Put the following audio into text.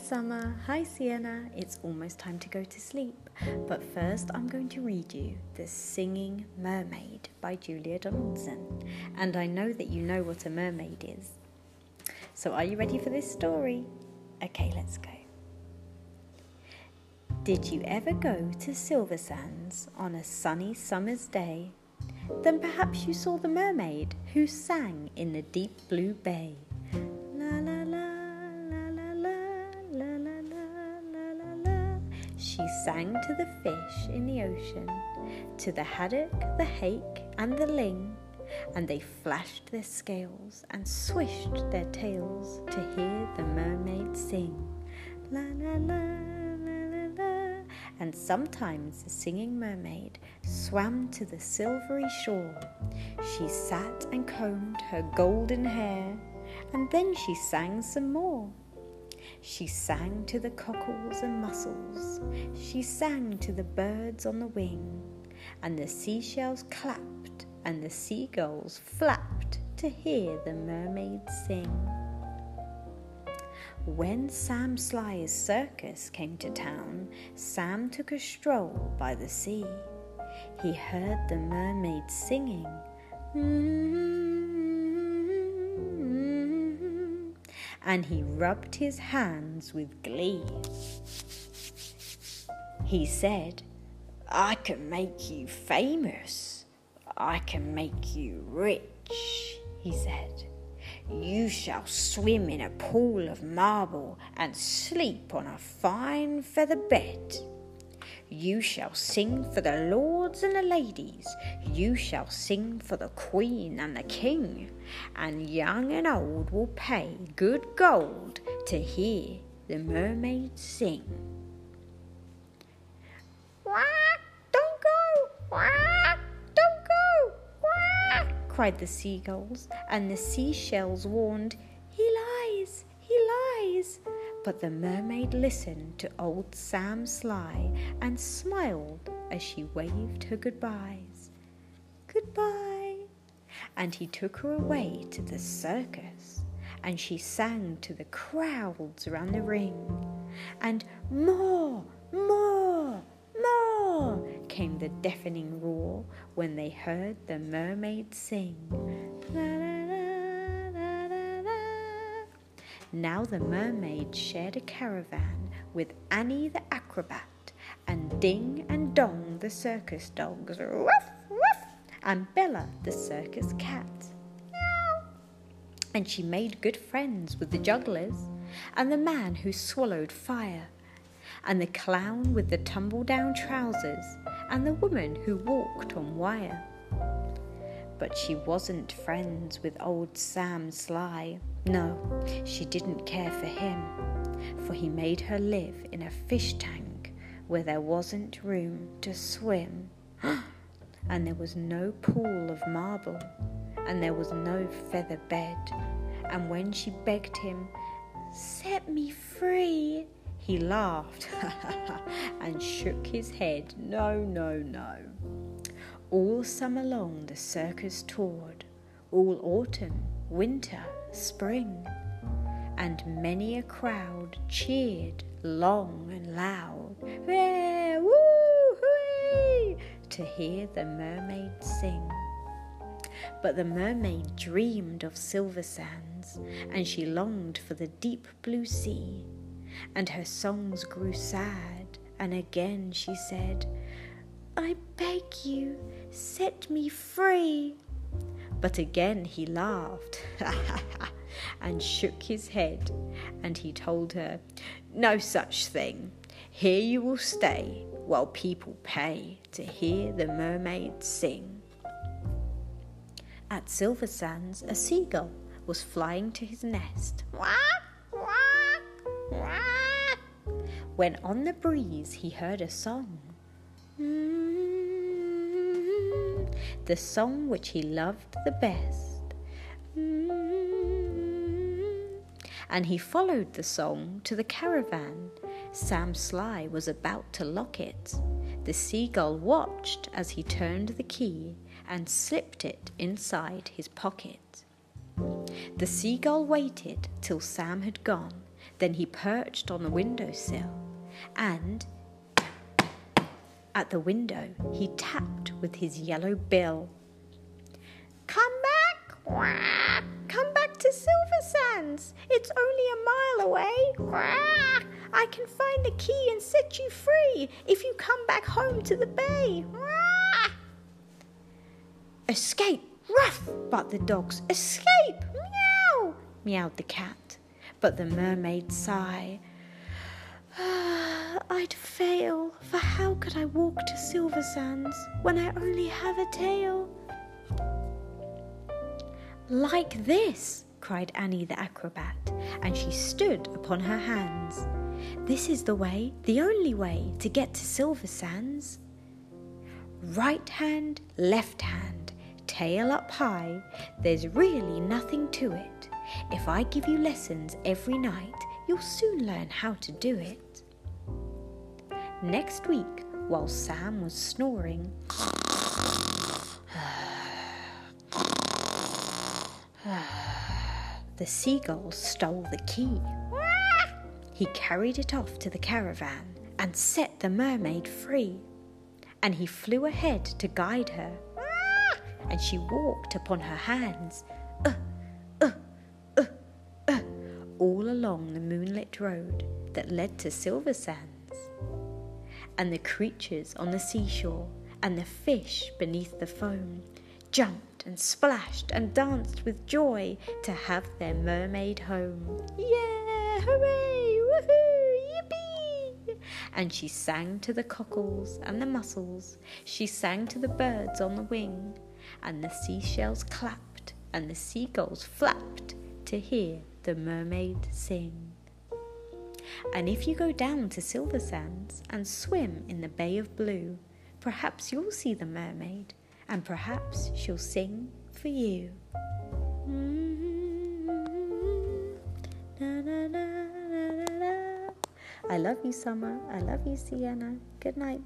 Summer. Hi, Sienna. It's almost time to go to sleep. But first, I'm going to read you The Singing Mermaid by Julia Donaldson. And I know that you know what a mermaid is. So, are you ready for this story? Okay, let's go. Did you ever go to Silver Sands on a sunny summer's day? Then perhaps you saw the mermaid who sang in the deep blue bay. Sang to the fish in the ocean, to the haddock, the hake, and the ling, and they flashed their scales and swished their tails to hear the mermaid sing. La la la la la la. and sometimes the singing mermaid swam to the silvery shore. She sat and combed her golden hair, and then she sang some more. She sang to the cockles and mussels, she sang to the birds on the wing, and the seashells clapped and the seagulls flapped to hear the mermaid sing. When Sam Sly's circus came to town, Sam took a stroll by the sea. He heard the mermaid singing, mm-hmm, and he rubbed his hands with glee. He said, I can make you famous. I can make you rich, he said. You shall swim in a pool of marble and sleep on a fine feather bed. You shall sing for the lords and the ladies. You shall sing for the queen and the king. And young and old will pay good gold to hear the mermaid sing. Quack! Don't go! Quack! cried the seagulls, and the seashells warned, But the mermaid listened to old Sam Sly and smiled as she waved her goodbyes. Goodbye. And he took her away to the circus, and she sang to the crowds around the ring, and more, more, more came the deafening roar when they heard the mermaid sing. Now the mermaid shared a caravan with Annie the acrobat and Ding and Dong the circus dogs, woof, woof, and Bella the circus cat. And she made good friends with the jugglers and the man who swallowed fire and the clown with the tumble down trousers, and the woman who walked on wire. But she wasn't friends with old Sam Sly. No, she didn't care for him, for he made her live in a fish tank where there wasn't room to swim. and there was no pool of marble, and there was no feather bed. And when she begged him, Set me free, he laughed and shook his head. No, no, no. All summer long the circus toured, all autumn, winter, spring, and many a crowd cheered long and loud, to hear the mermaid sing. But the mermaid dreamed of silver sands, and she longed for the deep blue sea and her songs grew sad, and again she said, I beg you, set me free. But again he laughed and shook his head, and he told her, No such thing. Here you will stay while people pay to hear the mermaid sing. At Silver Sands, a seagull was flying to his nest. When on the breeze he heard a song. The song which he loved the best. Mm. And he followed the song to the caravan. Sam Sly was about to lock it. The seagull watched as he turned the key and slipped it inside his pocket. The seagull waited till Sam had gone Then he perched on the windowsill and at the window he tapped with his yellow bill. Come back! Quack! Come back to Silver Sands! It's only a mile away! Quack! I can find the key and set you free if you come back home to the bay! Quack! Escape! Ruff! barked the dogs. Escape! Meow! meowed the cat. But the mermaid sighed. I'd fail, for how could I walk to Silver Sands when I only have a tail? Like this, cried Annie the acrobat, and she stood upon her hands. This is the way, the only way, to get to Silver Sands. Right hand, left hand, tail up high, there's really nothing to it. If I give you lessons every night, you'll soon learn how to do it. Next week, while Sam was snoring, the seagull stole the key. He carried it off to the caravan and set the mermaid free. And he flew ahead to guide her. And she walked upon her hands, uh, uh, uh, uh, all along the moonlit road that led to Silver Sands. And the creatures on the seashore and the fish beneath the foam jumped and splashed and danced with joy to have their mermaid home. Yeah, hooray, woohoo, yippee! And she sang to the cockles and the mussels, she sang to the birds on the wing, and the seashells clapped and the seagulls flapped to hear the mermaid sing. And if you go down to Silver Sands and swim in the Bay of Blue, perhaps you'll see the mermaid, and perhaps she'll sing for you. Mm-hmm. I love you, Summer. I love you, Sienna. Good night.